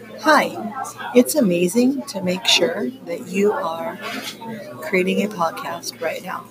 Hi, it's amazing to make sure that you are creating a podcast right now.